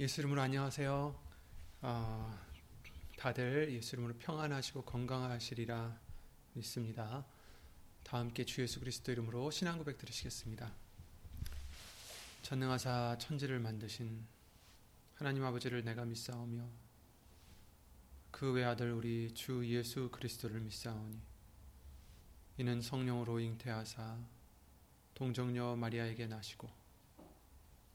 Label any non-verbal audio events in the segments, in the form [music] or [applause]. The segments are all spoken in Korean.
예수 이름으로 안녕하세요. 어, 다들 예수 이름으로 평안하시고 건강하시리라 믿습니다. 다 함께 주 예수 그리스도 이름으로 신앙 고백 드리시겠습니다. 전능하사 천지를 만드신 하나님 아버지를 내가 믿사오며 그 외아들 우리 주 예수 그리스도를 믿사오니 이는 성령으로 잉태하사 동정녀 마리아에게 나시고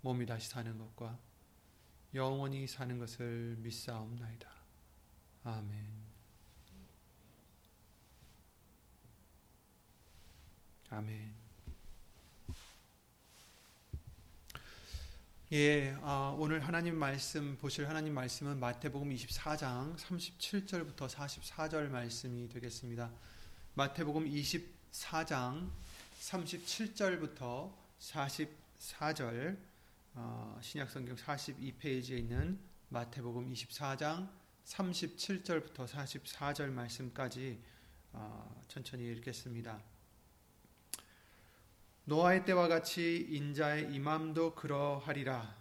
몸이 다시 사는 것과 영원히 사는 것을 믿사옵나이다. 아멘. 아멘. 예, 아, 오늘 하나님 말씀 보실 하나님 말씀은 마태복음 24장 37절부터 44절 말씀이 되겠습니다. 마태복음 24장 37절부터 44절 어, 신약성경 42페이지에 있는 마태복음 24장 37절부터 44절 말씀까지 어, 천천히 읽겠습니다. 노아의 때와 같이 인자의 임함도 그러하리라.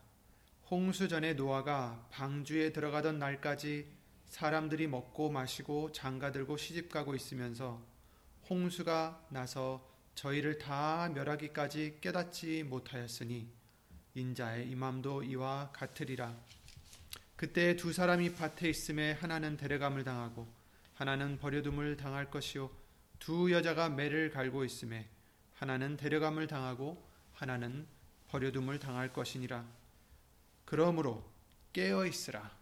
홍수 전에 노아가 방주에 들어가던 날까지 사람들이 먹고 마시고 장가들고 시집가고 있으면서 홍수가 나서 저희를 다 멸하기까지 깨닫지 못하였으니 인자의 임함도 이와 같으리라. 그때 두 사람이 밭에 있음에 하나는 데려감을 당하고 하나는 버려둠을 당할 것이요 두 여자가 매를 갈고 있음에 하나는 데려감을 당하고 하나는 버려둠을 당할 것이니라. 그러므로 깨어 있으라.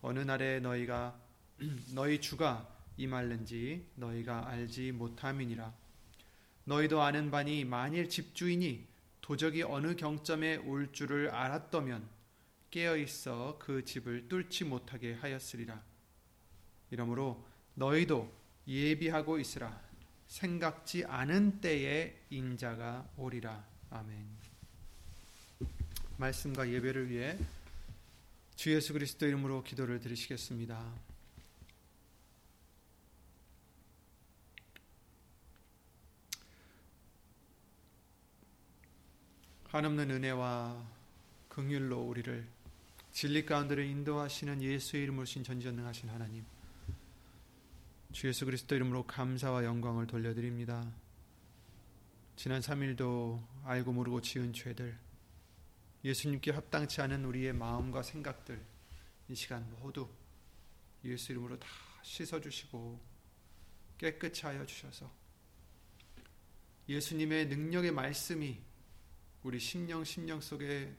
어느 날에 너희가 [clears throat] 너희 주가 임할는지 너희가 알지 못함이니라. 너희도 아는 바니 만일 집주인이 도적이 어느 경점에 올 줄을 알았더면 깨어 있어 그 집을 뚫지 못하게 하였으리라. 이러므로 너희도 예비하고 있으라. 생각지 않은 때에 인자가 오리라. 아멘. 말씀과 예배를 위해 주 예수 그리스도 이름으로 기도를 드리시겠습니다. 한없는 은혜와 긍휼로 우리를 진리 가운데를 인도하시는 예수의 이름으로 신 전지전능하신 하나님 주 예수 그리스도 이름으로 감사와 영광을 돌려드립니다. 지난 3일도 알고 모르고 지은 죄들 예수님께 합당치 않은 우리의 마음과 생각들 이 시간 모두 예수 이름으로 다 씻어주시고 깨끗이 하여 주셔서 예수님의 능력의 말씀이 우리 심령 심령 속에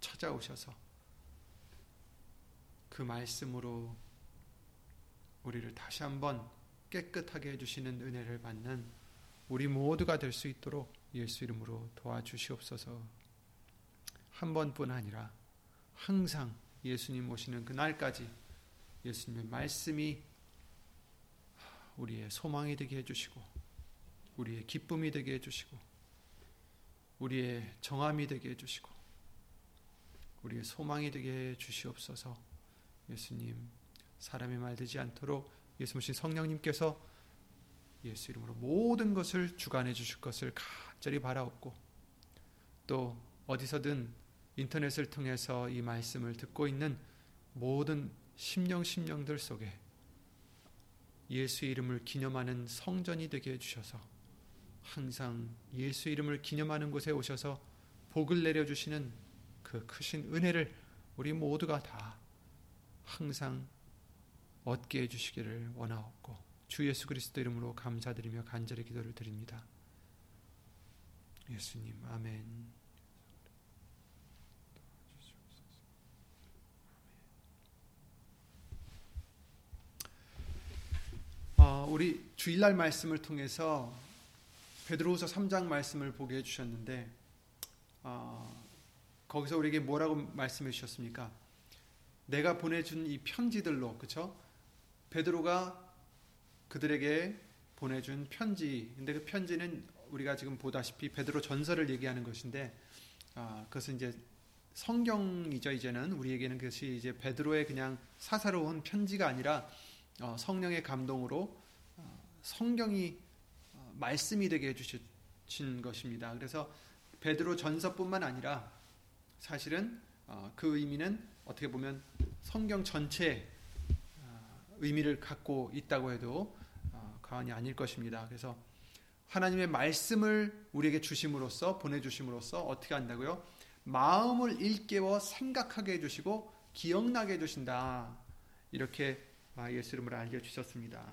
찾아오셔서 그 말씀으로 우리를 다시 한번 깨끗하게 해주시는 은혜를 받는 우리 모두가 될 수 있도록 예수 이름으로 도와주시옵소서. 한 번뿐 아니라 항상 예수님 오시는 그날까지 예수님의 말씀이 우리의 소망이 되게 해주시고 우리의 기쁨이 되게 해주시고 우리의 정함이 되게 해주시고 우리의 소망이 되게 해 주시옵소서. 예수님 사람의 말 되지 않도록 예수님 성령님께서 예수 이름으로 모든 것을 주관해 주실 것을 간절히 바라옵고 또 어디서든 인터넷을 통해서 이 말씀을 듣고 있는 모든 심령 심령들 속에 예수 이름을 기념하는 성전이 되게 해주셔서 항상 예수 이름을 기념하는 곳에 오셔서 복을 내려주시는 그 크신 은혜를 우리 모두가 다 항상 얻게 해주시기를 원하옵고 주 예수 그리스도 이름으로 감사드리며 간절히 기도를 드립니다. 예수님 아멘. 어, 우리 주일날 말씀을 통해서 베드로후서 3장 말씀을 보게 해주셨는데 어, 거기서 우리에게 뭐라고 말씀해 주셨습니까? 내가 보내준 이 편지들로 그쵸? 베드로가 그들에게 보내준 편지. 근데 그 편지는 우리가 지금 보다시피 베드로 전설을 얘기하는 것인데 아, 그것은 이제 성경이죠. 이제는 우리에게는 그것이 이제 베드로의 그냥 사사로운 편지가 아니라 어, 성령의 감동으로 어, 성경이 어, 말씀이 되게 해주신 것입니다. 그래서 베드로 전서뿐만 아니라 사실은 어, 그 의미는 어떻게 보면 성경 전체 어, 의미를 갖고 있다고 해도 어, 과언이 아닐 것입니다. 그래서 하나님의 말씀을 우리에게 주심으로써 보내주심으로써 어떻게 한다고요? 마음을 일깨워 생각하게 해주시고 기억나게 해주신다. 이렇게 예수 이름으로 알려주셨습니다.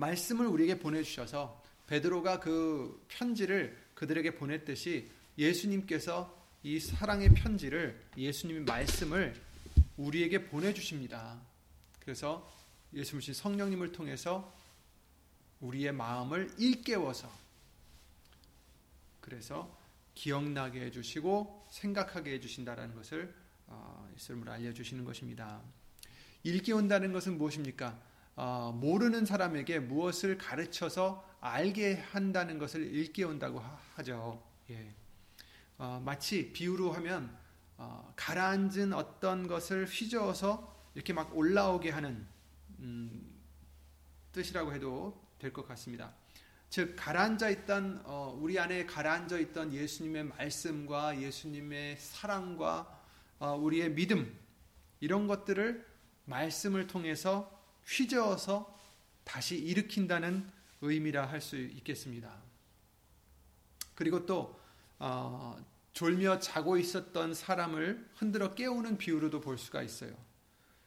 말씀을 우리에게 보내주셔서 베드로가 그 편지를 그들에게 보냈듯이 예수님께서 이 사랑의 편지를 예수님의 말씀을 우리에게 보내주십니다. 그래서 예수님 성령님을 통해서 우리의 마음을 일깨워서 그래서 기억나게 해주시고 생각하게 해주신다라는 것을 어, 예수님으로 알려주시는 것입니다. 일깨운다는 것은 무엇입니까? 어, 모르는 사람에게 무엇을 가르쳐서 알게 한다는 것을 일깨운다고 하죠. 예. 어, 마치 비유로 하면 어, 가라앉은 어떤 것을 휘저어서 이렇게 막 올라오게 하는 음, 뜻이라고 해도 될 것 같습니다. 즉 가라앉아 있던 어, 우리 안에 가라앉아 있던 예수님의 말씀과 예수님의 사랑과 어, 우리의 믿음 이런 것들을 말씀을 통해서 휘저어서 다시 일으킨다는 의미라 할 수 있겠습니다. 그리고 또 어, 졸며 자고 있었던 사람을 흔들어 깨우는 비유로도 볼 수가 있어요.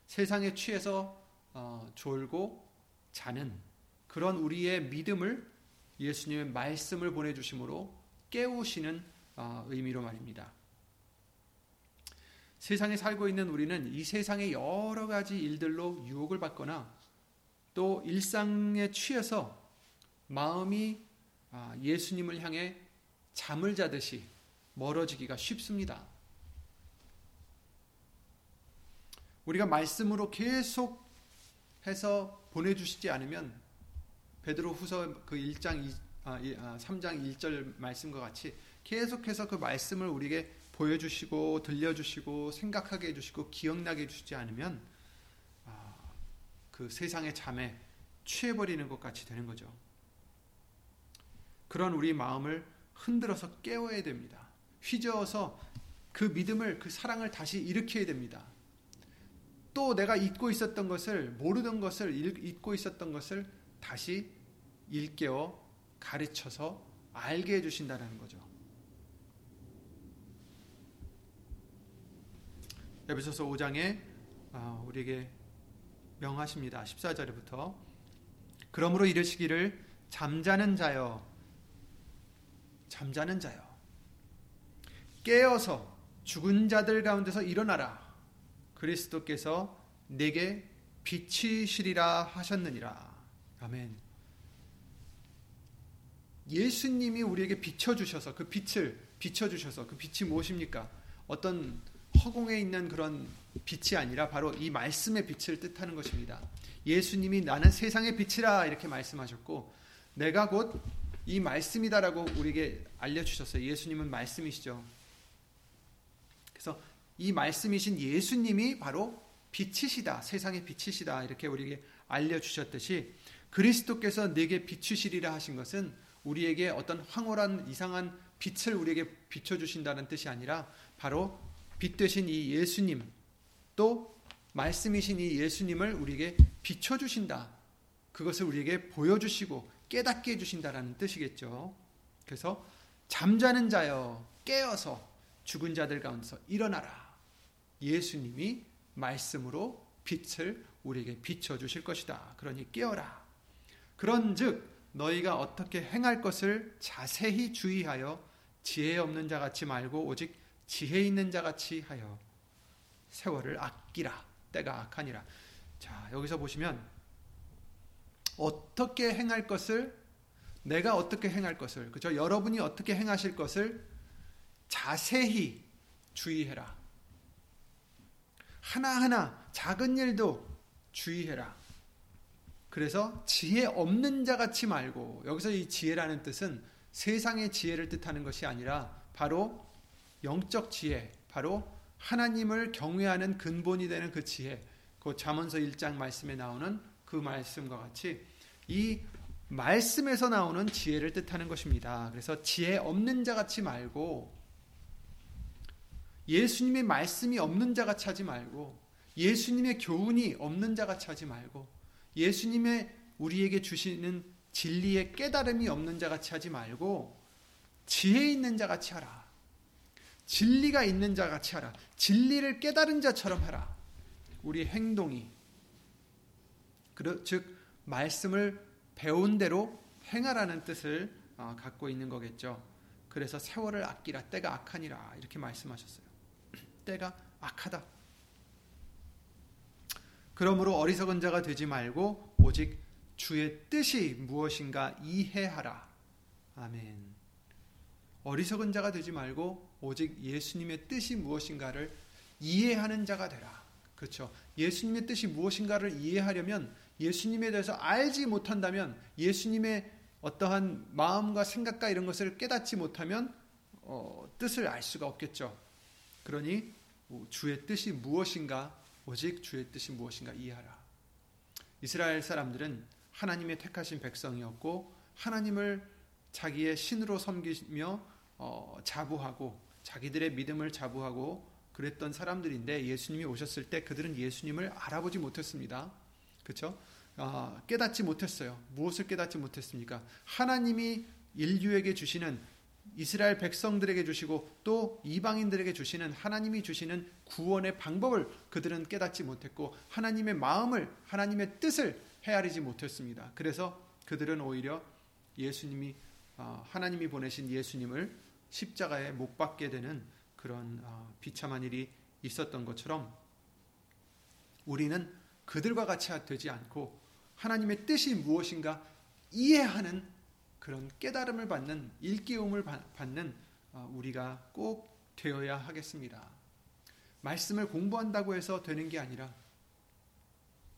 세상에 취해서 어, 졸고 자는 그런 우리의 믿음을 예수님의 말씀을 보내주심으로 깨우시는 어, 의미로 말입니다. 세상에 살고 있는 우리는 이 세상의 여러 가지 일들로 유혹을 받거나 또 일상에 취해서 마음이 아, 예수님을 향해 잠을 자듯이 멀어지기가 쉽습니다. 우리가 말씀으로 계속 해서 보내주시지 않으면 베드로 후서 그 1장 2, 아, 3장 아, 1절 말씀과 같이 계속해서 그 말씀을 우리에게 보여주시고 들려주시고 생각하게 해주시고 기억나게 해주지 않으면 아, 그 세상의 잠에 취해버리는 것 같이 되는 거죠. 그런 우리 마음을 흔들어서 깨워야 됩니다. 휘저어서 그 믿음을 그 사랑을 다시 일으켜야 됩니다. 또 내가 잊고 있었던 것을 모르던 것을 잊고 있었던 것을 다시 일깨워 가르쳐서 알게 해주신다는 거죠. 에베소서 5장에 아, 우리에게 명하십니다. 14절부터. 그러므로 이르시기를 잠자는 자여 잠자는 자여. 깨어서 죽은 자들 가운데서 일어나라. 그리스도께서 내게 빛이시리라 하셨느니라. 아멘. 예수님이 우리에게 비춰주셔서 그 빛을 비춰주셔서 그 빛이 무엇입니까? 어떤 허공에 있는 그런 빛이 아니라 바로 이 말씀의 빛을 뜻하는 것입니다. 예수님이 나는 세상의 빛이라 이렇게 말씀하셨고 내가 곧 이 말씀이다라고 우리에게 알려주셨어요. 예수님은 말씀이시죠. 그래서 이 말씀이신 예수님이 바로 빛이시다. 세상의 빛이시다. 이렇게 우리에게 알려주셨듯이 그리스도께서 내게 비추시리라 하신 것은 우리에게 어떤 황홀한 이상한 빛을 우리에게 비춰주신다는 뜻이 아니라 바로 빛 되신 이 예수님 또 말씀이신 이 예수님을 우리에게 비춰 주신다. 그것을 우리에게 보여 주시고 깨닫게 해 주신다라는 뜻이겠죠. 그래서 잠자는 자여 깨어서 죽은 자들 가운데서 일어나라. 예수님이 말씀으로 빛을 우리에게 비춰 주실 것이다. 그러니 깨어라. 그런즉 너희가 어떻게 행할 것을 자세히 주의하여 지혜 없는 자 같이 말고 오직 지혜 있는 자 같이 하여 세월을 아끼라. 때가 악하니라. 자, 여기서 보시면 어떻게 행할 것을 내가 어떻게 행할 것을 그죠? 여러분이 어떻게 행하실 것을 자세히 주의해라. 하나하나 작은 일도 주의해라. 그래서 지혜 없는 자 같이 말고 여기서 이 지혜라는 뜻은 세상의 지혜를 뜻하는 것이 아니라 바로 영적 지혜, 바로 하나님을 경외하는 근본이 되는 그 지혜, 그 잠언서 1장 말씀에 나오는 그 말씀과 같이 이 말씀에서 나오는 지혜를 뜻하는 것입니다. 그래서 지혜 없는 자 같이 말고 예수님의 말씀이 없는 자 같이 하지 말고 예수님의 교훈이 없는 자 같이 하지 말고 예수님의 우리에게 주시는 진리의 깨달음이 없는 자 같이 하지 말고 지혜 있는 자 같이 하라. 진리가 있는 자 같이 하라. 진리를 깨달은 자처럼 하라. 우리 행동이 즉 말씀을 배운 대로 행하라는 뜻을 어, 갖고 있는 거겠죠. 그래서 세월을 아끼라 때가 악하니라 이렇게 말씀하셨어요. [clears throat] 때가 악하다. 그러므로 어리석은 자가 되지 말고 오직 주의 뜻이 무엇인가 이해하라. 아멘. 어리석은 자가 되지 말고 오직 예수님의 뜻이 무엇인가를 이해하는 자가 되라. 그렇죠. 예수님의 뜻이 무엇인가를 이해하려면 예수님에 대해서 알지 못한다면 예수님의 어떠한 마음과 생각과 이런 것을 깨닫지 못하면 어, 뜻을 알 수가 없겠죠. 그러니 주의 뜻이 무엇인가 오직 주의 뜻이 무엇인가 이해하라. 이스라엘 사람들은 하나님의 택하신 백성이었고 하나님을 자기의 신으로 섬기며 어, 자부하고 자기들의 믿음을 자부하고 그랬던 사람들인데 예수님이 오셨을 때 그들은 예수님을 알아보지 못했습니다. 그렇죠? 어, 깨닫지 못했어요. 무엇을 깨닫지 못했습니까? 하나님이 인류에게 주시는 이스라엘 백성들에게 주시고 또 이방인들에게 주시는 하나님이 주시는 구원의 방법을 그들은 깨닫지 못했고 하나님의 마음을 하나님의 뜻을 헤아리지 못했습니다. 그래서 그들은 오히려 예수님이 어, 하나님이 보내신 예수님을 십자가에 못 박게 되는 그런 어, 비참한 일이 있었던 것처럼 우리는 그들과 같이 되지 않고 하나님의 뜻이 무엇인가 이해하는 그런 깨달음을 받는 일기움을 받는 어, 우리가 꼭 되어야 하겠습니다. 말씀을 공부한다고 해서 되는 게 아니라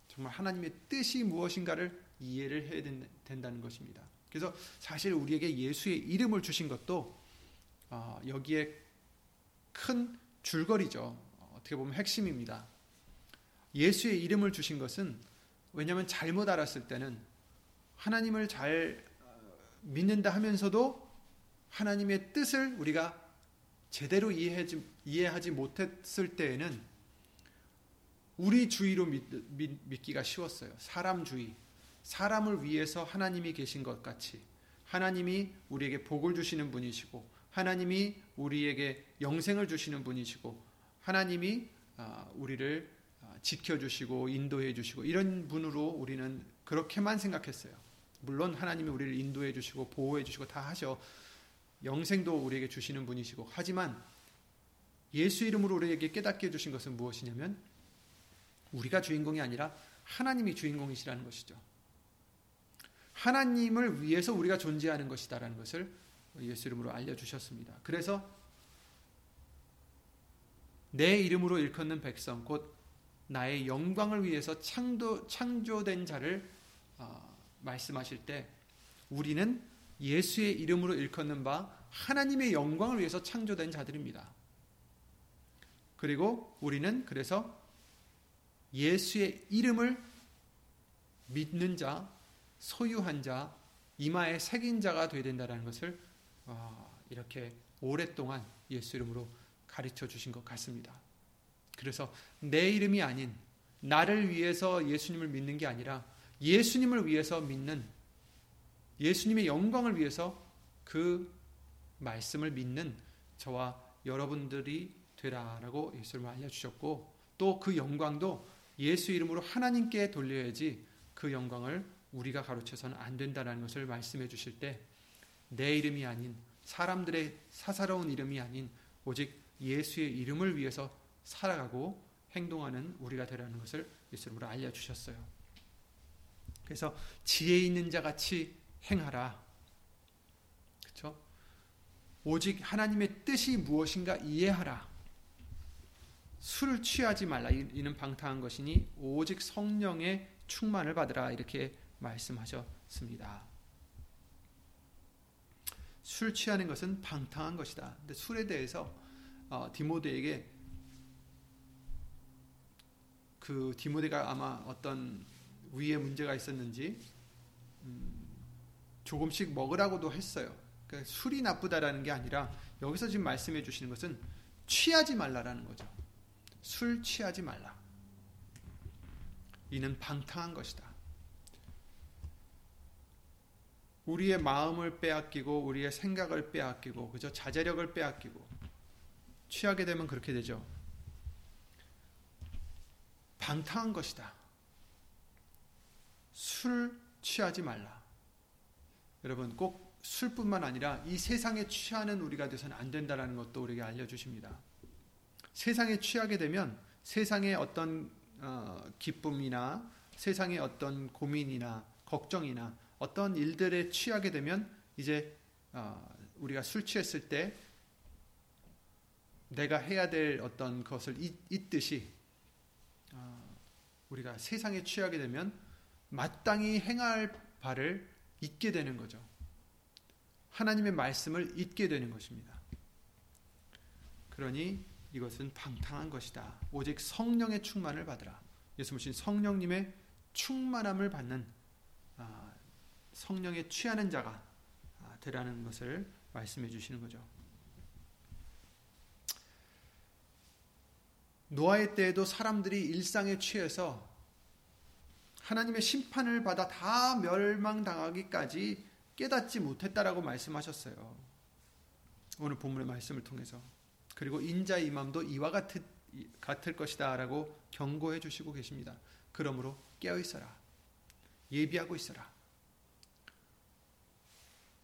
정말 하나님의 뜻이 무엇인가를 이해를 해야 된다는 것입니다. 그래서 사실 우리에게 예수의 이름을 주신 것도 어, 여기에 큰 줄거리죠. 어떻게 보면 핵심입니다. 예수의 이름을 주신 것은 왜냐하면 잘못 알았을 때는 하나님을 잘 믿는다 하면서도 하나님의 뜻을 우리가 제대로 이해하지, 이해하지 못했을 때에는 우리 주의로 믿, 믿, 기가 쉬웠어요. 사람 주의. 사람을 위해서 하나님이 계신 것 같이 하나님이 우리에게 복을 주시는 분이시고 하나님이 우리에게 영생을 주시는 분이시고 하나님이 아, 우리를 아, 지켜주시고 인도해 주시고 이런 분으로 우리는 그렇게만 생각했어요. 물론 하나님이 우리를 인도해 주시고 보호해 주시고 다 하셔. 영생도 우리에게 주시는 분이시고 하지만 예수 이름으로 우리에게 깨닫게 해 주신 것은 무엇이냐면 우리가 주인공이 아니라 하나님이 주인공이시라는 것이죠. 하나님을 위해서 우리가 존재하는 것이다라는 것을 예수 이름으로 알려 주셨습니다. 그래서 내 이름으로 일컫는 백성 곧 나의 영광을 위해서 창조 창조된 자를 어, 말씀하실 때 우리는 예수의 이름으로 일컫는 바 하나님의 영광을 위해서 창조된 자들입니다. 그리고 우리는 그래서 예수의 이름을 믿는 자, 소유한 자, 이마에 새긴 자가 되어야 된다는 것을 어, 이렇게 오랫동안 예수 이름으로 가르쳐 주신 것 같습니다. 그래서 내 이름이 아닌 나를 위해서 예수님을 믿는 게 아니라 예수님을 위해서 믿는 예수님의 영광을 위해서 그 말씀을 믿는 저와 여러분들이 되라라고 예수님을 알려주셨고 또 그 영광도 예수 이름으로 하나님께 돌려야지 그 영광을 우리가 가로채서는 안 된다는 것을 말씀해 주실 때 내 이름이 아닌 사람들의 사사로운 이름이 아닌 오직 예수의 이름을 위해서 살아가고 행동하는 우리가 되라는 것을 예수님으로 알려주셨어요. 그래서 지혜 있는 자 같이 행하라. 그렇죠? 오직 하나님의 뜻이 무엇인가 이해하라. 술을 취하지 말라. 이는 방탕한 것이니 오직 성령의 충만을 받으라. 이렇게 말씀하셨습니다. 술 취하는 것은 방탕한 것이다. 근데 술에 대해서 어, 디모데에게 그 디모데가 아마 어떤 위에 문제가 있었는지 음, 조금씩 먹으라고도 했어요. 그러니까 술이 나쁘다라는 게 아니라 여기서 지금 말씀해 주시는 것은 취하지 말라라는 거죠. 술 취하지 말라. 이는 방탕한 것이다. 우리의 마음을 빼앗기고 우리의 생각을 빼앗기고 그저 자제력을 빼앗기고 취하게 되면 그렇게 되죠. 방탕한 것이다. 술 취하지 말라. 여러분 꼭 술뿐만 아니라 이 세상에 취하는 우리가 돼서는 안 된다라는 것도 우리에게 알려주십니다. 세상에 취하게 되면 세상의 어떤 어, 기쁨이나 세상의 어떤 고민이나 걱정이나 어떤 일들에 취하게 되면 이제 어, 우리가 술 취했을 때 내가 해야 될 어떤 것을 잊, 듯이 어, 우리가 세상에 취하게 되면 마땅히 행할 바를 잊게 되는 거죠. 하나님의 말씀을 잊게 되는 것입니다. 그러니 이것은 방탕한 것이다. 오직 성령의 충만을 받으라. 예수 모신 성령님의 충만함을 받는 아, 성령에 취하는 자가 아, 되라는 것을 말씀해 주시는 거죠. 노아의 때에도 사람들이 일상에 취해서 하나님의 심판을 받아 다 멸망당하기까지 깨닫지 못했다라고 말씀하셨어요. 오늘 본문의 말씀을 통해서. 그리고 인자의 임함도 이와 같을, 같을 것이다라고 경고해 주시고 계십니다. 그러므로 깨어 있어라. 예비하고 있어라.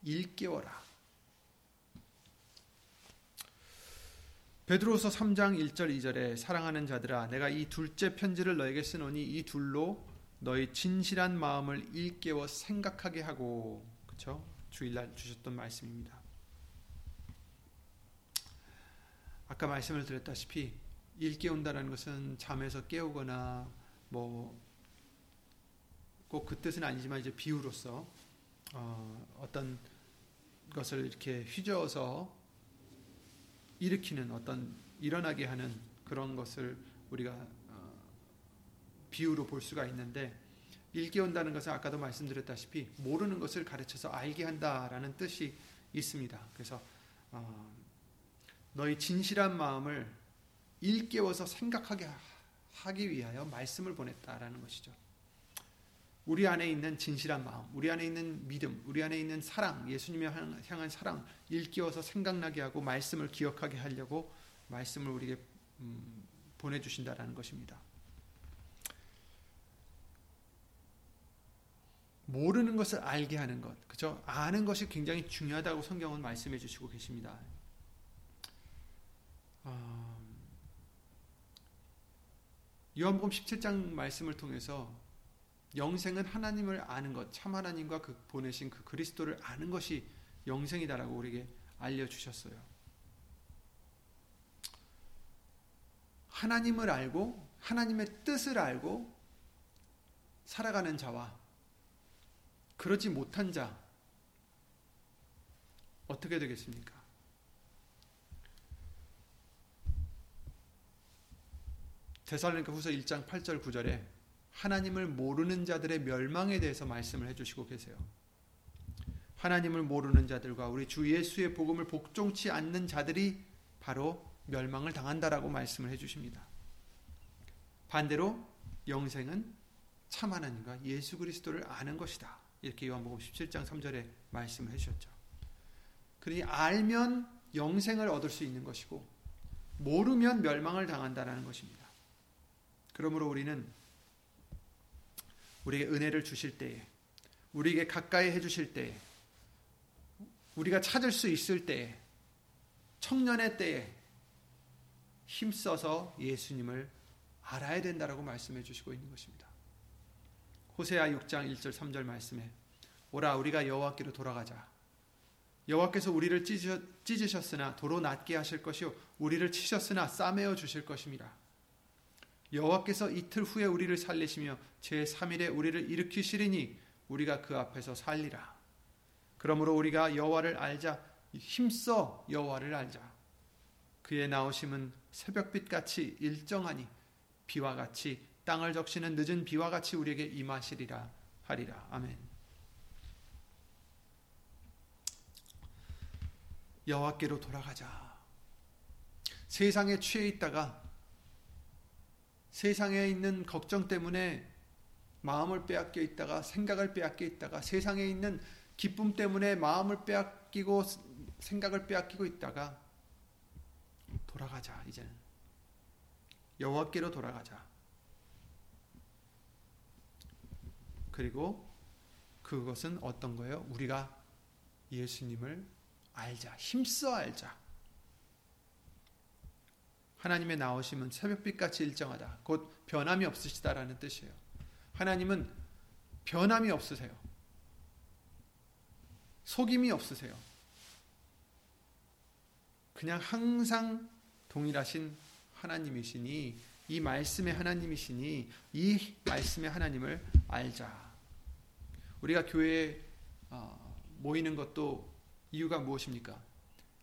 일깨워라. 베드로서 3장 1절 2절에 사랑하는 자들아 내가 이 둘째 편지를 너에게 쓰노니 이 둘로 너희 진실한 마음을 일깨워 생각하게 하고 그렇죠? 주일날 주셨던 말씀입니다. 아까 말씀을 드렸다시피 일깨운다는 것은 잠에서 깨우거나 뭐 꼭 그 뜻은 아니지만 이제 비유로서 어, 어떤 것을 이렇게 휘저어서 일으키는 어떤 일어나게 하는 그런 것을 우리가 어, 비유로 볼 수가 있는데 일깨운다는 것은 아까도 말씀드렸다시피 모르는 것을 가르쳐서 알게 한다라는 뜻이 있습니다. 그래서 어, 너희 진실한 마음을 일깨워서 생각하게 하기 위하여 말씀을 보냈다라는 것이죠. 우리 안에 있는 진실한 마음, 우리 안에 있는 믿음, 우리 안에 있는 사랑, 예수님의 향한 사랑 일깨워서 생각나게 하고 말씀을 기억하게 하려고 말씀을 우리에게 음, 보내주신다라는 것입니다. 모르는 것을 알게 하는 것, 그죠? 아는 것이 굉장히 중요하다고 성경은 말씀해 주시고 계십니다. 어, 요한복음 17장 말씀을 통해서 영생은 하나님을 아는 것, 참 하나님과 그 보내신 그 그리스도를 아는 것이 영생이다라고 우리에게 알려 주셨어요. 하나님을 알고 하나님의 뜻을 알고 살아가는 자와 그러지 못한 자 어떻게 되겠습니까? 데살로니가 후서 1장 8절 9절에 하나님을 모르는 자들의 멸망에 대해서 말씀을 해주시고 계세요. 하나님을 모르는 자들과 우리 주 예수의 복음을 복종치 않는 자들이 바로 멸망을 당한다라고 말씀을 해주십니다. 반대로 영생은 참 하나님과 예수 그리스도를 아는 것이다. 이렇게 요한복음 17장 3절에 말씀을 해주셨죠. 그러니 알면 영생을 얻을 수 있는 것이고 모르면 멸망을 당한다라는 것입니다. 그러므로 우리는 우리에게 은혜를 주실 때에, 우리에게 가까이 해주실 때에, 우리가 찾을 수 있을 때에, 청년의 때에 힘써서 예수님을 알아야 된다라고 말씀해 주시고 있는 것입니다. 호세아 6장 1절 3절 말씀에 오라 우리가 여호와께로 돌아가자. 여호와께서 우리를 찢으셨으나 도로 낫게 하실 것이요 우리를 치셨으나 싸매어 주실 것입니다. 여호와께서 이틀 후에 우리를 살리시며 제 3일에 우리를 일으키시리니 우리가 그 앞에서 살리라. 그러므로 우리가 여호와를 알자 힘써 여호와를 알자. 그의 나오심은 새벽빛 같이 일정하니 비와 같이 땅을 적시는 늦은 비와 같이 우리에게 임하시리라 하리라. 아멘. 여호와께로 돌아가자. 세상에 취해 있다가 세상에 있는 걱정 때문에 마음을 빼앗겨 있다가 생각을 빼앗겨 있다가 세상에 있는 기쁨 때문에 마음을 빼앗기고 생각을 빼앗기고 있다가 돌아가자 이제는 여호와께로 돌아가자. 그리고 그것은 어떤 거예요? 우리가 예수님을 알자. 힘써 알자. 하나님의 나오심은 새벽빛같이 일정하다. 곧 변함이 없으시다라는 뜻이에요. 하나님은 변함이 없으세요. 속임이 없으세요. 그냥 항상 동일하신 하나님이시니 이 말씀의 하나님이시니 이 말씀의 하나님을 알자. 우리가 교회에 어, 모이는 것도 이유가 무엇입니까?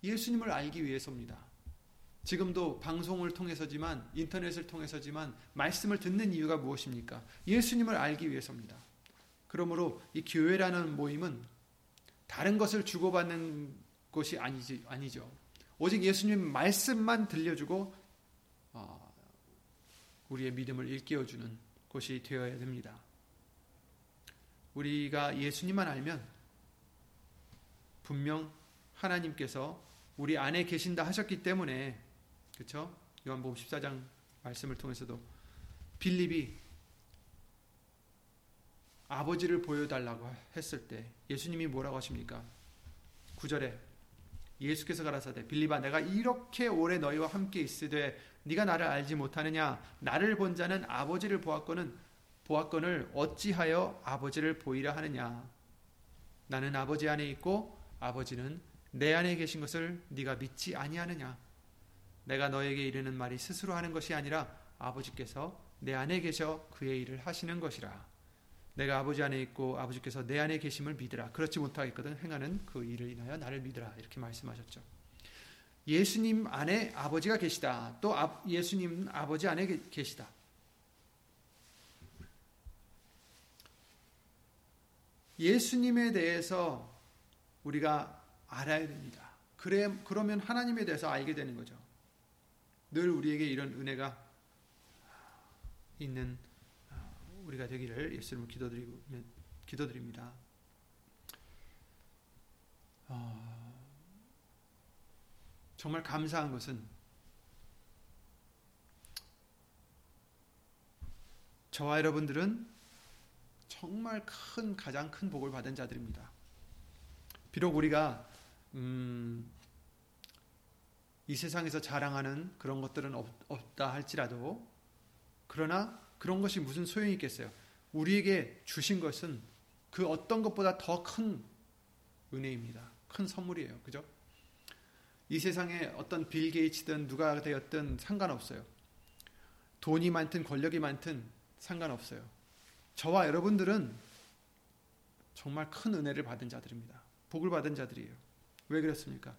예수님을 알기 위해서입니다. 지금도 방송을 통해서지만 인터넷을 통해서지만 말씀을 듣는 이유가 무엇입니까? 예수님을 알기 위해서입니다. 그러므로 이 교회라는 모임은 다른 것을 주고받는 것이 아니지, 아니죠. 오직 예수님 말씀만 들려주고 어, 우리의 믿음을 일깨워주는 곳이 되어야 됩니다. 우리가 예수님만 알면 분명 하나님께서 우리 안에 계신다 하셨기 때문에 그렇죠? 요한복음 14장 말씀을 통해서도 빌립이 아버지를 보여달라고 했을 때 예수님이 뭐라고 하십니까? 9절에 예수께서 가라사대 빌립아 내가 이렇게 오래 너희와 함께 있으되 네가 나를 알지 못하느냐 나를 본 자는 아버지를 보았거는 보았건을 어찌하여 아버지를 보이라 하느냐 나는 아버지 안에 있고 아버지는 내 안에 계신 것을 네가 믿지 아니하느냐 내가 너에게 이르는 말이 스스로 하는 것이 아니라 아버지께서 내 안에 계셔 그의 일을 하시는 것이라 내가 아버지 안에 있고 아버지께서 내 안에 계심을 믿으라. 그렇지 못하겠거든 행하는 그 일을 인하여 나를 믿으라. 이렇게 말씀하셨죠. 예수님 안에 아버지가 계시다. 또 예수님 아버지 안에 계시다. 예수님에 대해서 우리가 알아야 됩니다. 그래, 그러면 하나님에 대해서 알게 되는 거죠. 늘 우리에게 이런 은혜가 있는 우리가 되기를 예수님을 기도드리고 기도드립니다. 어, 정말 감사한 것은 저와 여러분들은 정말 큰 가장 큰 복을 받은 자들입니다. 비록 우리가 음, 이 세상에서 자랑하는 그런 것들은 없, 없다 할지라도 그러나 그런 것이 무슨 소용이 있겠어요? 우리에게 주신 것은 그 어떤 것보다 더 큰 은혜입니다. 큰 선물이에요. 그죠? 이 세상에 어떤 빌 게이츠든 누가 되었든 상관없어요. 돈이 많든 권력이 많든 상관없어요. 저와 여러분들은 정말 큰 은혜를 받은 자들입니다. 복을 받은 자들이에요. 왜 그렇습니까?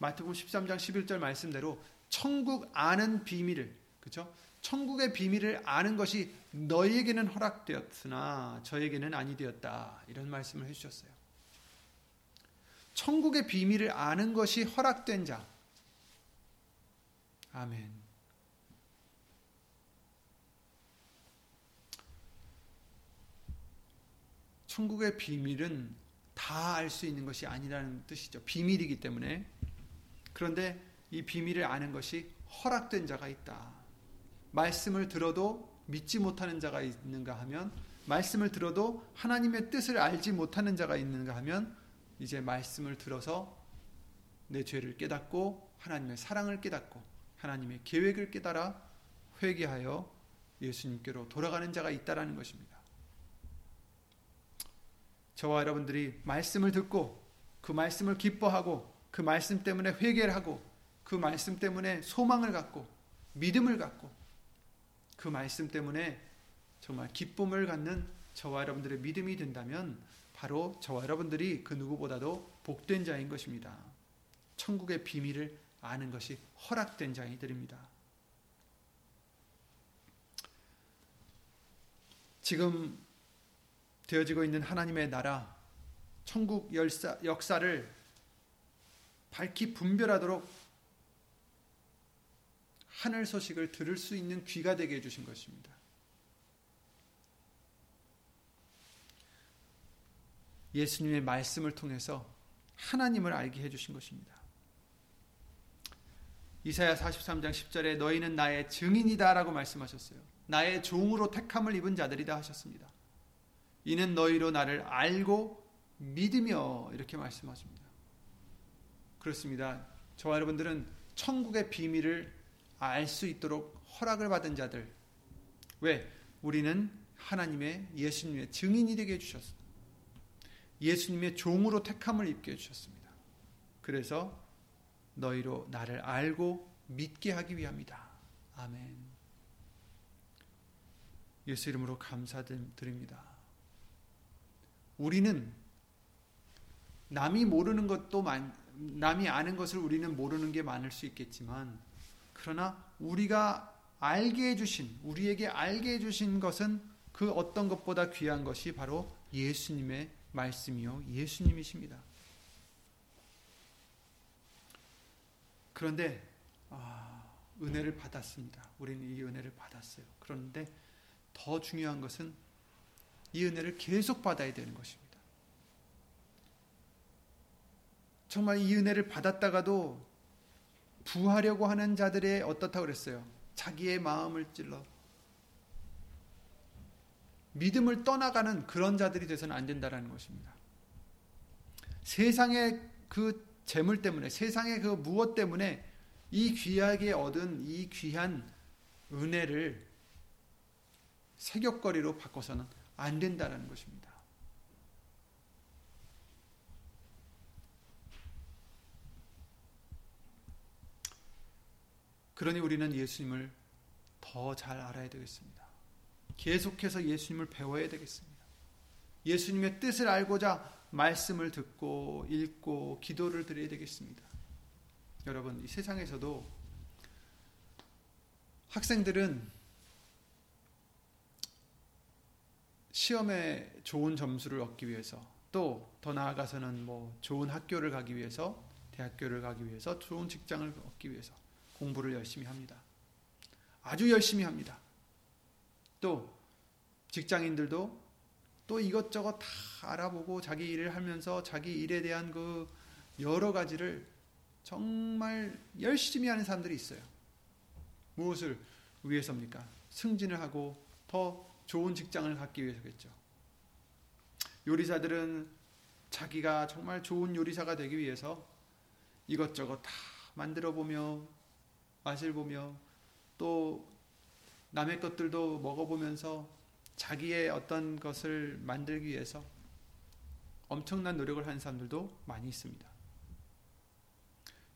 마태복음 13장 11절 말씀대로 천국 아는 비밀을 그렇죠? 천국의 비밀을 아는 것이 너희에게는 허락되었으나 저에게는 아니 되었다. 이런 말씀을 해 주셨어요. 천국의 비밀을 아는 것이 허락된 자. 아멘. 천국의 비밀은 다 알 수 있는 것이 아니라는 뜻이죠. 비밀이기 때문에. 그런데 이 비밀을 아는 것이 허락된 자가 있다. 말씀을 들어도 믿지 못하는 자가 있는가 하면 말씀을 들어도 하나님의 뜻을 알지 못하는 자가 있는가 하면 이제 말씀을 들어서 내 죄를 깨닫고 하나님의 사랑을 깨닫고 하나님의 계획을 깨달아 회개하여 예수님께로 돌아가는 자가 있다라는 것입니다. 저와 여러분들이 말씀을 듣고 그 말씀을 기뻐하고 그 말씀 때문에 회개를 하고 그 말씀 때문에 소망을 갖고 믿음을 갖고 그 말씀 때문에 정말 기쁨을 갖는 저와 여러분들의 믿음이 된다면 바로 저와 여러분들이 그 누구보다도 복된 자인 것입니다. 천국의 비밀을 아는 것이 허락된 자이들입니다. 지금 되어지고 있는 하나님의 나라, 천국 열사, 역사를 밝히 분별하도록 하늘 소식을 들을 수 있는 귀가 되게 해주신 것입니다. 예수님의 말씀을 통해서 하나님을 알게 해주신 것입니다. 이사야 43장 10절에 너희는 나의 증인이다 라고 말씀하셨어요. 나의 종으로 택함을 입은 자들이다 하셨습니다. 이는 너희로 나를 알고 믿으며 이렇게 말씀하십니다. 그렇습니다. 저와 여러분들은 천국의 비밀을 알 수 있도록 허락을 받은 자들. 왜? 우리는 하나님의 예수님의 증인이 되게 해주셨습니다. 예수님의 종으로 택함을 입게 해주셨습니다. 그래서 너희로 나를 알고 믿게 하기 위함이다. 아멘. 예수 이름으로 감사드립니다. 우리는 남이 모르는 것도 많, 남이 아는 것을 우리는 모르는 게 많을 수 있겠지만, 그러나 우리가 알게 해주신, 우리에게 알게 해주신 것은 그 어떤 것보다 귀한 것이 바로 예수님의 말씀이요. 예수님이십니다. 그런데 아, 은혜를 받았습니다. 우리는 이 은혜를 받았어요. 그런데 더 중요한 것은 이 은혜를 계속 받아야 되는 것입니다. 정말 이 은혜를 받았다가도 부하려고 하는 자들의 어떻다고 그랬어요? 자기의 마음을 찔러 믿음을 떠나가는 그런 자들이 돼서는 안 된다라는 것입니다. 세상의 그 재물 때문에 세상의 그 무엇 때문에 이 귀하게 얻은 이 귀한 은혜를 세격거리로 바꿔서는 안 된다라는 것입니다. 그러니 우리는 예수님을 더 잘 알아야 되겠습니다. 계속해서 예수님을 배워야 되겠습니다. 예수님의 뜻을 알고자 말씀을 듣고 읽고 기도를 드려야 되겠습니다. 여러분, 이 세상에서도 학생들은 시험에 좋은 점수를 얻기 위해서 또 더 나아가서는 뭐 좋은 학교를 가기 위해서 대학교를 가기 위해서 좋은 직장을 얻기 위해서 공부를 열심히 합니다. 아주 열심히 합니다. 또 직장인들도 또 이것저것 다 알아보고 자기 일을 하면서 자기 일에 대한 그 여러 가지를 정말 열심히 하는 사람들이 있어요. 무엇을 위해서입니까? 승진을 하고 더 좋은 직장을 갖기 위해서겠죠. 요리사들은 자기가 정말 좋은 요리사가 되기 위해서 이것저것 다 만들어 보며 맛을 보며 또 남의 것들도 먹어보면서 자기의 어떤 것을 만들기 위해서 엄청난 노력을 하는 사람들도 많이 있습니다.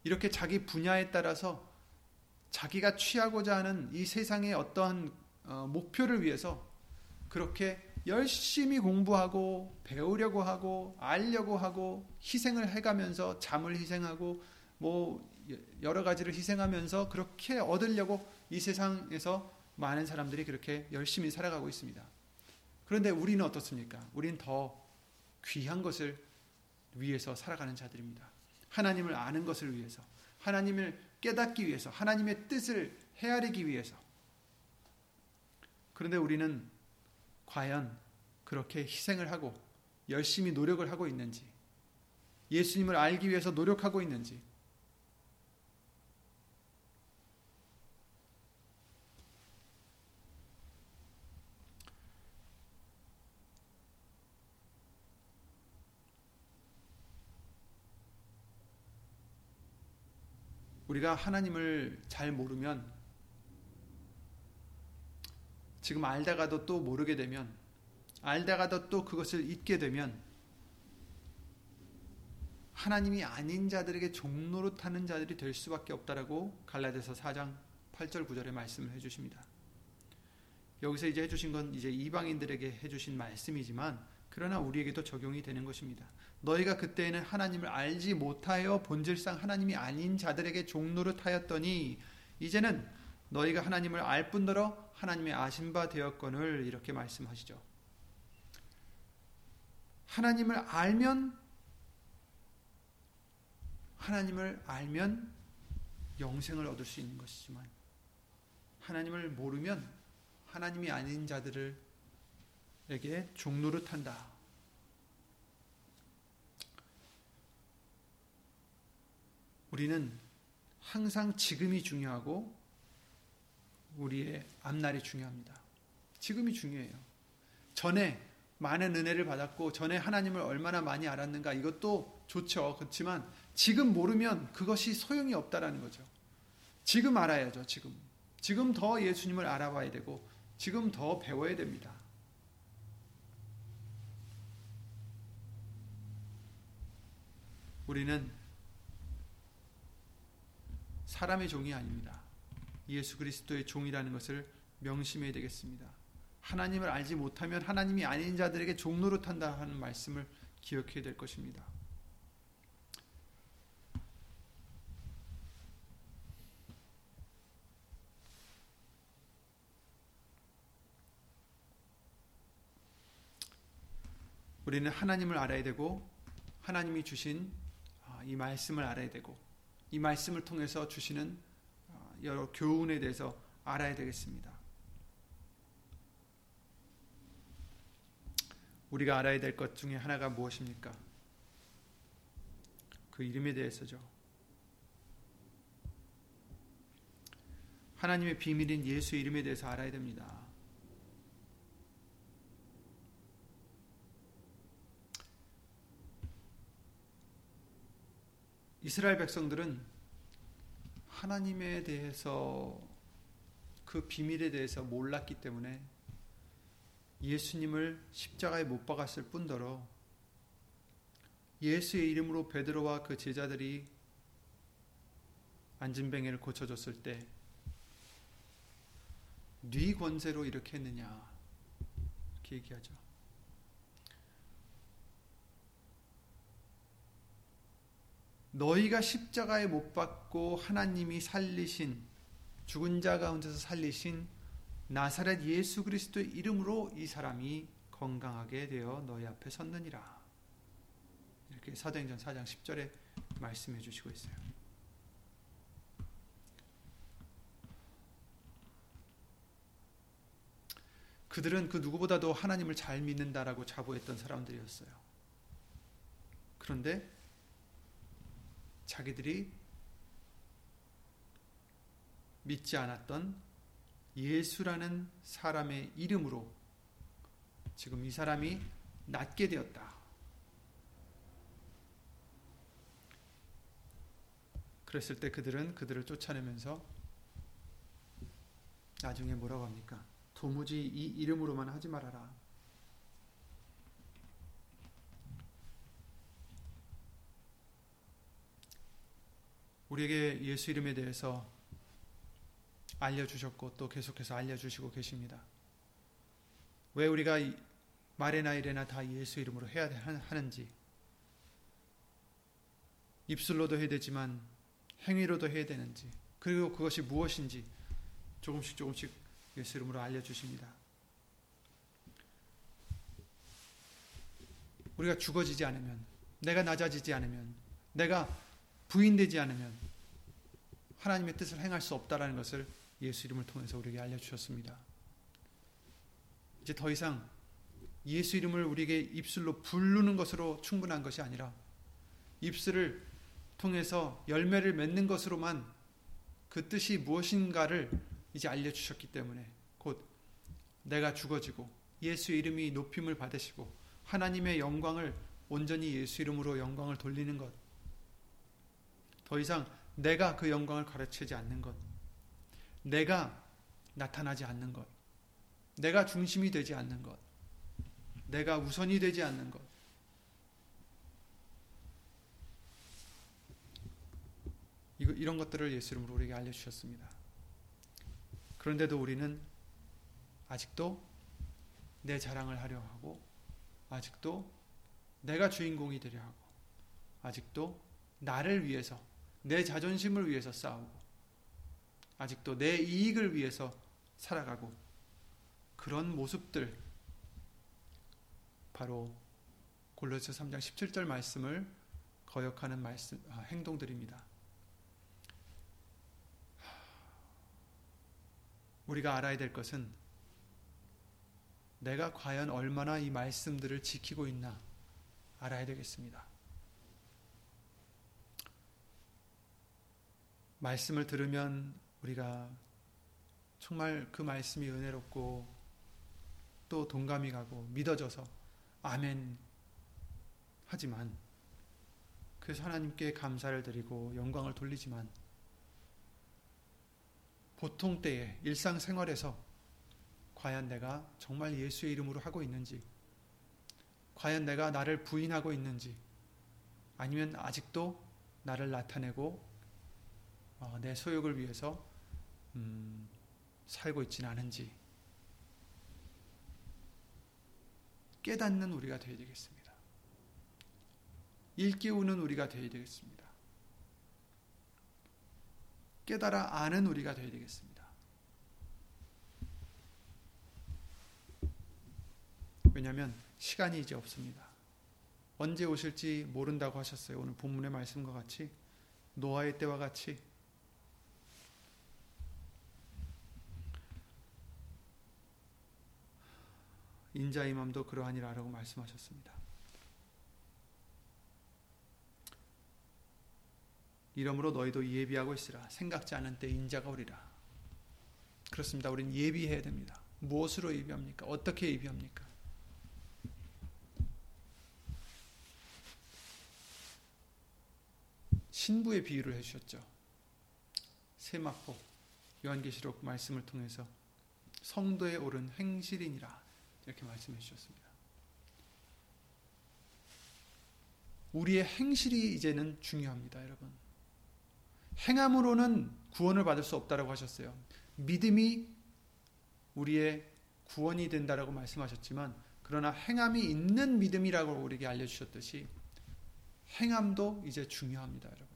이렇게 자기 분야에 따라서 자기가 취하고자 하는 이 세상의 어떠한 어, 목표를 위해서 그렇게 열심히 공부하고 배우려고 하고 알려고 하고 희생을 해가면서 잠을 희생하고 뭐 여러 가지를 희생하면서 그렇게 얻으려고 이 세상에서 많은 사람들이 그렇게 열심히 살아가고 있습니다. 그런데 우리는 어떻습니까? 우리는 더 귀한 것을 위해서 살아가는 자들입니다. 하나님을 아는 것을 위해서, 하나님을 깨닫기 위해서, 하나님의 뜻을 헤아리기 위해서. 그런데 우리는 과연 그렇게 희생을 하고 열심히 노력을 하고 있는지, 예수님을 알기 위해서 노력하고 있는지, 우리가 하나님을 잘 모르면 지금 알다가도 또 모르게 되면 알다가도 또 그것을 잊게 되면 하나님이 아닌 자들에게 종로로 타는 자들이 될 수밖에 없다라고 갈라디아서 4장 8절 9절에 말씀을 해 주십니다. 여기서 이제 해 주신 건 이제 이방인들에게 해 주신 말씀이지만 그러나 우리에게도 적용이 되는 것입니다. 너희가 그때에는 하나님을 알지 못하여 본질상 하나님이 아닌 자들에게 종노릇하였더니 이제는 너희가 하나님을 알 뿐더러 하나님의 아신 바 되었거늘 이렇게 말씀하시죠. 하나님을 알면 하나님을 알면 영생을 얻을 수 있는 것이지만 하나님을 모르면 하나님이 아닌 자들 에게 종노릇한다. 우리는 항상 지금이 중요하고 우리의 앞날이 중요합니다. 지금이 중요해요. 전에 많은 은혜를 받았고 전에 하나님을 얼마나 많이 알았는가 이것도 좋죠. 그렇지만 지금 모르면 그것이 소용이 없다라는 거죠. 지금 알아야죠. 지금. 지금 더 예수님을 알아봐야 되고 지금 더 배워야 됩니다. 우리는 사람의 종이 아닙니다. 예수 그리스도의 종이라는 것을 명심해야 되겠습니다. 하나님을 알지 못하면 하나님이 아닌 자들에게 종노릇한다 하는 말씀을 기억해야 될 것입니다. 우리는 하나님을 알아야 되고 하나님이 주신 아, 이 말씀을 알아야 되고 이 말씀을 통해서 주시는 아, 여러 교훈에 대해서 알아야 되겠습니다. 우리가 알아야 될 것 중에 하나가 무엇입니까? 그 이름에 대해서죠. 하나님의 비밀인 예수 이름에 대해서 알아야 됩니다. 이스라엘 백성들은 하나님에 대해서 그 비밀에 대해서 몰랐기 때문에 예수님을 십자가에 못 박았을 뿐더러 예수의 이름으로 베드로와 그 제자들이 안진뱅이를 고쳐줬을 때네 권세로 이렇게 했느냐 이렇게 얘기하죠. 너희가 십자가에 못 박고 하나님이 살리신 죽은 자 가운데서 살리신 나사렛 예수 그리스도의 이름으로 이 사람이 건강하게 되어 너희 앞에 섰느니라. 이렇게 사도행전 4장 10절에 말씀해 주시고 있어요. 그들은 그 누구보다도 하나님을 잘 믿는다라고 자부했던 사람들이었어요. 그런데 자기들이 믿지 않았던 예수라는 사람의 이름으로 지금 이 사람이 낫게 되었다. 그랬을 때 그들은 그들을 쫓아내면서 나중에 뭐라고 합니까? 도무지 이 이름으로만 하지 말아라. 우리에게 예수 이름에 대해서 알려주셨고 또 계속해서 알려주시고 계십니다. 왜 우리가 말에나 이래나 다 예수 이름으로 해야 하는지 입술로도 해야 되지만 행위로도 해야 되는지 그리고 그것이 무엇인지 조금씩 조금씩 예수 이름으로 알려주십니다. 우리가 죽어지지 않으면 내가 낮아지지 않으면 내가 부인되지 않으면 하나님의 뜻을 행할 수 없다라는 것을 예수 이름을 통해서 우리에게 알려주셨습니다. 이제 더 이상 예수 이름을 우리에게 입술로 부르는 것으로 충분한 것이 아니라 입술을 통해서 열매를 맺는 것으로만 그 뜻이 무엇인가를 이제 알려주셨기 때문에 곧 내가 죽어지고 예수 이름이 높임을 받으시고 하나님의 영광을 온전히 예수 이름으로 영광을 돌리는 것. 더 이상 내가 그 영광을 가르치지 않는 것. 내가 나타나지 않는 것. 내가 중심이 되지 않는 것. 내가 우선이 되지 않는 것. 이런 것들을 예수 이름으로 우리에게 알려주셨습니다. 그런데도 우리는 아직도 내 자랑을 하려 하고 아직도 내가 주인공이 되려 하고 아직도 나를 위해서 내 자존심을 위해서 싸우고 아직도 내 이익을 위해서 살아가고 그런 모습들 바로 골로새 3장 17절 말씀을 거역하는 말씀 아, 행동들입니다. 우리가 알아야 될 것은 내가 과연 얼마나 이 말씀들을 지키고 있나 알아야 되겠습니다. 말씀을 들으면 우리가 정말 그 말씀이 은혜롭고 또 동감이 가고 믿어져서 아멘. 하지만 그래서 하나님께 감사를 드리고 영광을 돌리지만 보통 때에 일상생활에서 과연 내가 정말 예수의 이름으로 하고 있는지 과연 내가 나를 부인하고 있는지 아니면 아직도 나를 나타내고 어, 내 소욕을 위해서 음, 살고 있지는 않은지 깨닫는 우리가 되어야 되겠습니다. 일깨우는 우리가 되어야 되겠습니다. 깨달아 아는 우리가 되어야 되겠습니다. 왜냐하면 시간이 이제 없습니다. 언제 오실지 모른다고 하셨어요. 오늘 본문의 말씀과 같이 노아의 때와 같이 인자의 맘도 그러하니라라고 말씀하셨습니다. 이러므로 너희도 예비하고 있으라. 생각지 않은 때 인자가 오리라. 그렇습니다. 우리는 예비해야 됩니다. 무엇으로 예비합니까? 어떻게 예비합니까? 신부의 비유를 해주셨죠. 세마포 요한계시록 말씀을 통해서 성도에 오른 행실이니라 이렇게 말씀해 주셨습니다. 우리의 행실이 이제는 중요합니다, 여러분. 행함으로는 구원을 받을 수 없다라고 하셨어요. 믿음이 우리의 구원이 된다라고 말씀하셨지만 그러나 행함이 있는 믿음이라고 우리에게 알려 주셨듯이 행함도 이제 중요합니다, 여러분.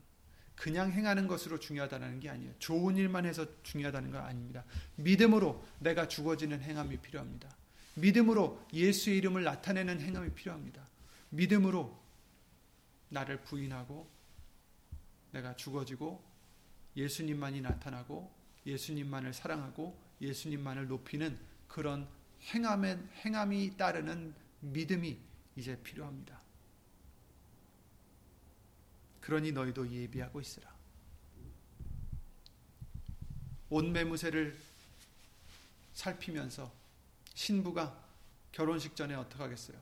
그냥 행하는 것으로 중요하다는 게 아니에요. 좋은 일만 해서 중요하다는 거 아닙니다. 믿음으로 내가 죽어지는 행함이 필요합니다. 믿음으로 예수의 이름을 나타내는 행함이 필요합니다. 믿음으로 나를 부인하고 내가 죽어지고 예수님만이 나타나고 예수님만을 사랑하고 예수님만을 높이는 그런 행함의, 행함이 따르는 믿음이 이제 필요합니다. 그러니 너희도 예비하고 있으라. 온 매무새를 살피면서 신부가 결혼식 전에 어떻게 하겠어요?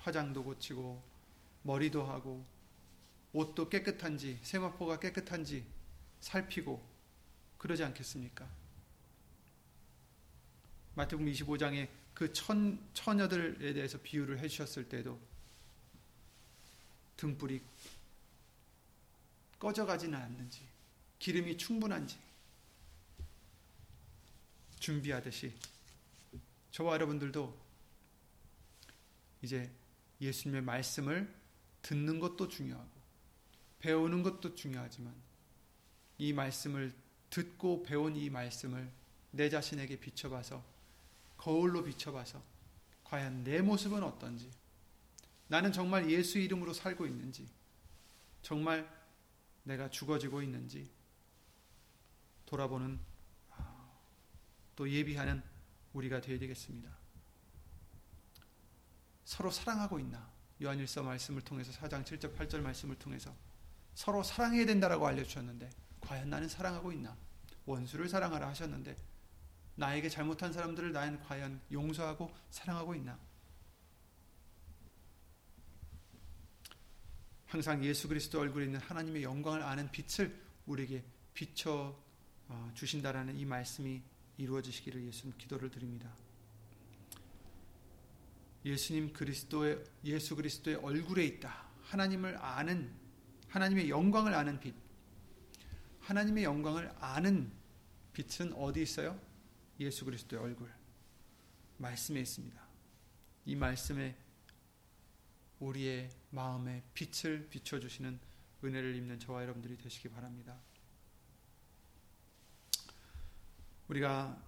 화장도 고치고 머리도 하고 옷도 깨끗한지 세마포가 깨끗한지 살피고 그러지 않겠습니까? 마태복음 25장에 그 천, 처녀들에 대해서 비유를 해주셨을 때도 등불이 꺼져가지는 않는지 기름이 충분한지 준비하듯이 저와 여러분들도 이제 예수님의 말씀을 듣는 것도 중요하고 배우는 것도 중요하지만 이 말씀을 듣고 배운 이 말씀을 내 자신에게 비춰봐서 거울로 비춰봐서 과연 내 모습은 어떤지 나는 정말 예수 이름으로 살고 있는지 정말 내가 죽어지고 있는지 돌아보는 아, 또 예비하는 우리가 되어야 되겠습니다. 서로 사랑하고 있나? 요한일서 말씀을 통해서 4장 7절 8절 말씀을 통해서 서로 사랑해야 된다라고 알려주셨는데 과연 나는 사랑하고 있나? 원수를 사랑하라 하셨는데 나에게 잘못한 사람들을 나는 과연 용서하고 사랑하고 있나? 항상 예수 그리스도 얼굴에 있는 하나님의 영광을 아는 빛을 우리에게 비춰 어, 주신다라는 이 말씀이 이루어지시기를 예수님 기도를 드립니다. 예수님 그리스도의 예수 그리스도의 얼굴에 있다. 하나님을 아는 하나님의 영광을 아는 빛. 하나님의 영광을 아는 빛은 어디 있어요? 예수 그리스도의 얼굴. 말씀에 있습니다. 이 말씀에 우리의 마음에 빛을 비춰 주시는 은혜를 입는 저와 여러분들이 되시기 바랍니다. 우리가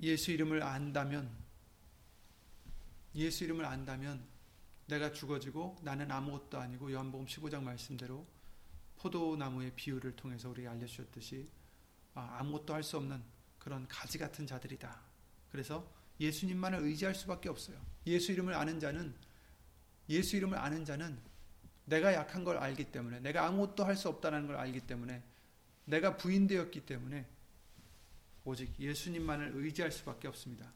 예수 이름을 안다면, 예수 이름을 안다면 내가 죽어지고 나는 아무것도 아니고 요한복음 15장 말씀대로 포도나무의 비유를 통해서 우리가 알려주셨듯이 아, 아무것도 할 수 없는 그런 가지 같은 자들이다. 그래서 예수님만을 의지할 수밖에 없어요. 예수 이름을 아는 자는 예수 이름을 아는 자는 내가 약한 걸 알기 때문에 내가 아무것도 할 수 없다는 걸 알기 때문에 내가 부인되었기 때문에 오직 예수님만을 의지할 수밖에 없습니다.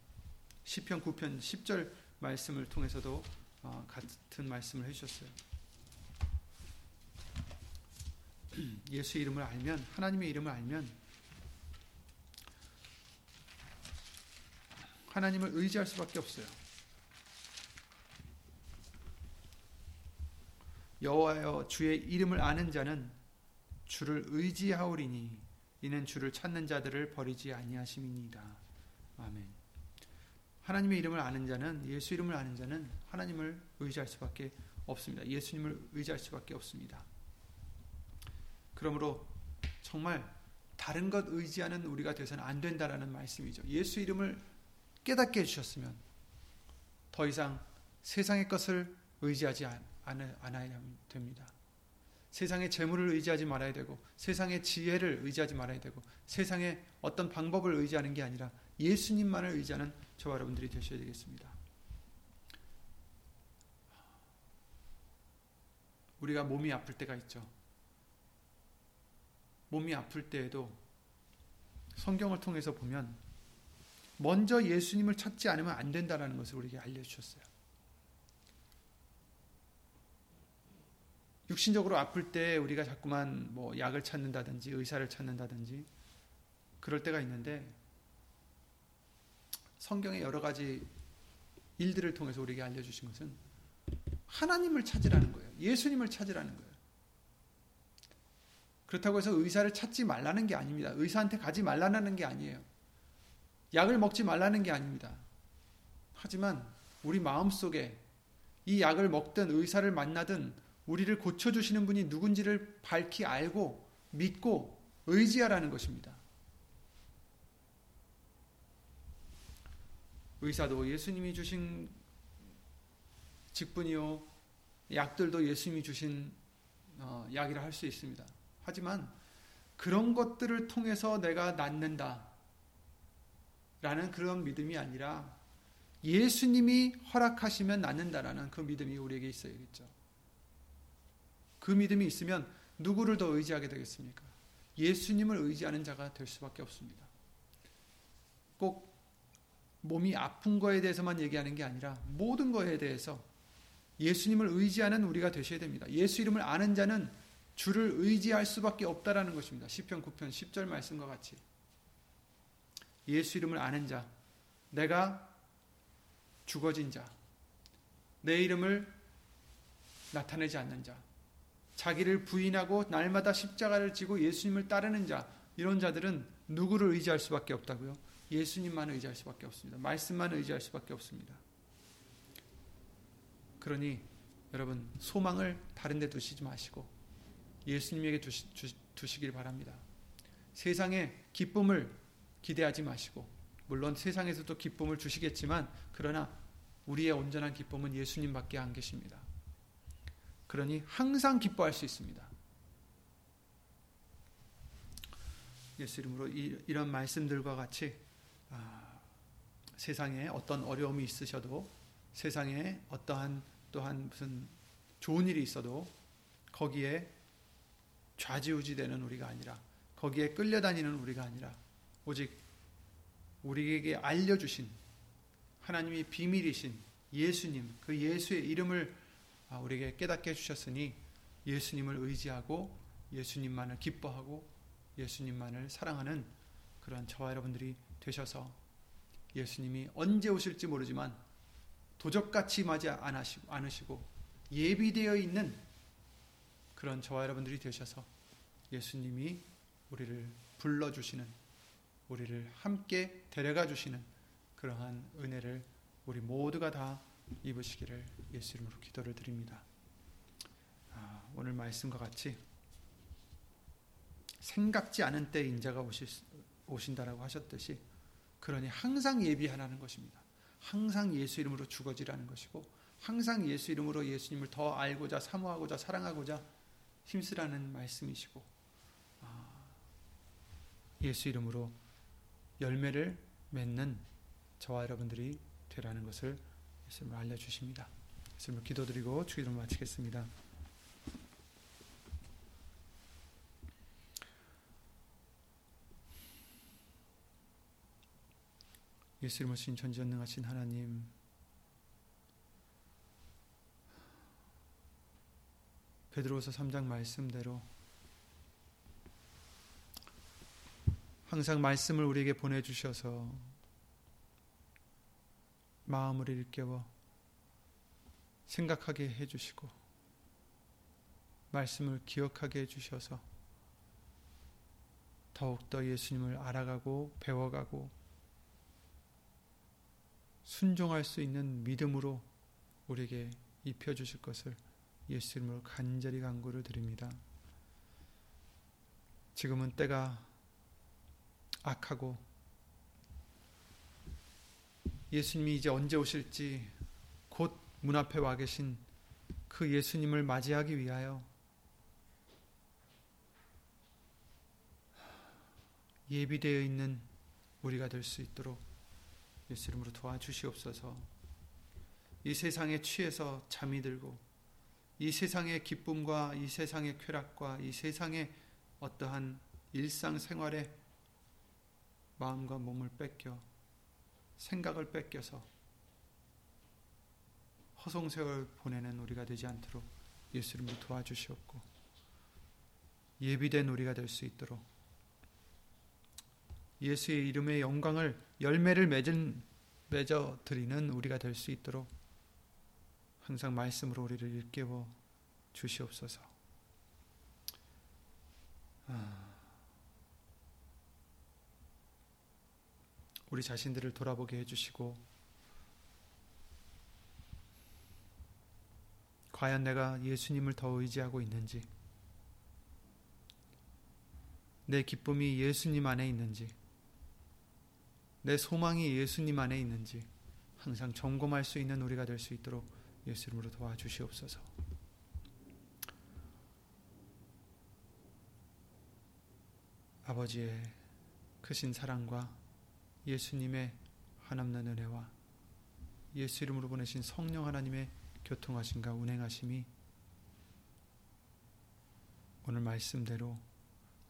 시편 9편 10절 말씀을 통해서도 어, 같은 말씀을 해주셨어요. [clears throat] 예수 이름을 알면 하나님의 이름을 알면 하나님을 의지할 수밖에 없어요. 여호와여 주의 이름을 아는 자는 주를 의지하오리니 이는 주를 찾는 자들을 버리지 아니하심이니이다. 아멘. 하나님의 이름을 아는 자는 예수 이름을 아는 자는 하나님을 의지할 수밖에 없습니다. 예수님을 의지할 수밖에 없습니다. 그러므로 정말 다른 것 의지하는 우리가 되서는 안 된다라는 말씀이죠. 예수 이름을 깨닫게 해주셨으면 더 이상 세상의 것을 의지하지 않아야 됩니다. 세상의 재물을 의지하지 말아야 되고 세상의 지혜를 의지하지 말아야 되고 세상의 어떤 방법을 의지하는 게 아니라 예수님만을 의지하는 저와 여러분들이 되셔야 되겠습니다. 우리가 몸이 아플 때가 있죠. 몸이 아플 때에도 성경을 통해서 보면 먼저 예수님을 찾지 않으면 안 된다는 것을 우리에게 알려 주셨어요. 육신적으로 아플 때 우리가 자꾸만 뭐 약을 찾는다든지 의사를 찾는다든지 그럴 때가 있는데 성경의 여러 가지 일들을 통해서 우리에게 알려주신 것은 하나님을 찾으라는 거예요. 예수님을 찾으라는 거예요. 그렇다고 해서 의사를 찾지 말라는 게 아닙니다. 의사한테 가지 말라는 게 아니에요. 약을 먹지 말라는 게 아닙니다. 하지만 우리 마음 속에 이 약을 먹든 의사를 만나든 우리를 고쳐주시는 분이 누군지를 밝히 알고 믿고 의지하라는 것입니다. 의사도 예수님이 주신 직분이요, 약들도 예수님이 주신 어, 약이라 할 수 있습니다. 하지만 그런 것들을 통해서 내가 낫는다. 라는 그런 믿음이 아니라 예수님이 허락하시면 낫는다라는 그 믿음이 우리에게 있어야겠죠. 그 믿음이 있으면 누구를 더 의지하게 되겠습니까? 예수님을 의지하는 자가 될 수밖에 없습니다. 꼭 몸이 아픈 거에 대해서만 얘기하는 게 아니라 모든 거에 대해서 예수님을 의지하는 우리가 되셔야 됩니다. 예수 이름을 아는 자는 주를 의지할 수밖에 없다라는 것입니다. 시편 9편 10절 말씀과 같이 예수 이름을 아는 자, 내가 죽어진 자, 내 이름을 나타내지 않는 자, 자기를 부인하고 날마다 십자가를 지고 예수님을 따르는 자, 이런 자들은 누구를 의지할 수밖에 없다고요? 예수님만 의지할 수밖에 없습니다. 말씀만 의지할 수밖에 없습니다. 그러니 여러분 소망을 다른 데 두시지 마시고 예수님에게 두시, 두시길 바랍니다. 세상의 기쁨을 기대하지 마시고 물론 세상에서도 기쁨을 주시겠지만 그러나 우리의 온전한 기쁨은 예수님밖에 안 계십니다. 그러니 항상 기뻐할 수 있습니다. 예수 이름으로 이, 런 말씀들과 같이 아, 세상에 어떤 어려움이 있으셔도 세상에 어떠한 또한 무슨 좋은 일이 있어도 거기에 좌지우지되는 우리가 아니라 거기에 끌려다니는 우리가 아니라 오직 우리에게 알려주신 하나님이 비밀이신 예수님, 그 예수의 이름을 아, 우리에게 깨닫게 해주셨으니 예수님을 의지하고 예수님만을 기뻐하고 예수님만을 사랑하는 그런 저와 여러분들이 되셔서 예수님이 언제 오실지 모르지만 도적같이 맞이 않으시고 예비되어 있는 그런 저와 여러분들이 되셔서 예수님이 우리를 불러주시는, 우리를 함께 데려가 주시는 그러한 은혜를 우리 모두가 다 입으시기를 예수 이름으로 기도를 드립니다. 아, 오늘 말씀과 같이 생각지 않은 때 인자가 오실, 오신다라고 하셨듯이 그러니 항상 예비하라는 것입니다. 항상 예수 이름으로 죽어지라는 것이고 항상 예수 이름으로 예수님을 더 알고자 사모하고자 사랑하고자 힘쓰라는 말씀이시고 아, 예수 이름으로 열매를 맺는 저와 여러분들이 되라는 것을 예수님을 알려주십니다. 예수님을 기도드리고 주기도 마치겠습니다. 예수님을 신 전지전능하신 하나님 베드로서 3장 말씀대로 항상 말씀을 우리에게 보내주셔서 마음을 일깨워 생각하게 해주시고 말씀을 기억하게 해주셔서 더욱더 예수님을 알아가고 배워가고 순종할 수 있는 믿음으로 우리에게 입혀주실 것을 예수님으로 간절히 간구를 드립니다. 지금은 때가 악하고 예수님이 이제 언제 오실지 곧 문 앞에 와 계신 그 예수님을 맞이하기 위하여 예비되어 있는 우리가 될 수 있도록 예수 이름으로 도와주시옵소서. 이 세상에 취해서 잠이 들고 이 세상의 기쁨과 이 세상의 쾌락과 이 세상의 어떠한 일상생활에 마음과 몸을 뺏겨 생각을 뺏겨서 허송세월 보내는 우리가 되지 않도록 예수 이름으로 도와주시옵고 예비된 우리가 될 수 있도록 예수의 이름의 영광을 열매를 맺은 맺어 드리는 우리가 될 수 있도록 항상 말씀으로 우리를 일깨워 주시옵소서. 아, 우리 자신들을 돌아보게 해주시고 과연 내가 예수님을 더 의지하고 있는지 내 기쁨이 예수님 안에 있는지 내 소망이 예수님 안에 있는지 항상 점검할 수 있는 우리가 될 수 있도록 예수 이름으로 도와주시옵소서. 아버지의 크신 사랑과 예수님의 한없는 은혜와 예수 이름으로 보내신 성령 하나님의 교통하심과 운행하심이 오늘 말씀대로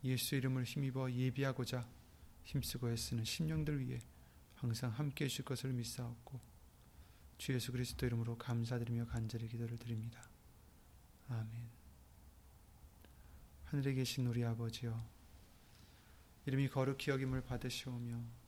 예수 이름을 힘입어 예비하고자 힘쓰고 애쓰는 심령들 위해 항상 함께 해주실 것을 믿사옵고 주 예수 그리스도 이름으로 감사드리며 간절히 기도를 드립니다. 아멘. 하늘에 계신 우리 아버지여 이름이 거룩히 여김을 받으시오며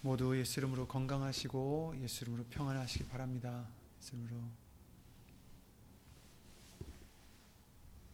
모두 예수 이름으로 건강하시고 예수 이름으로 평안하시기 바랍니다. 예수 이름으로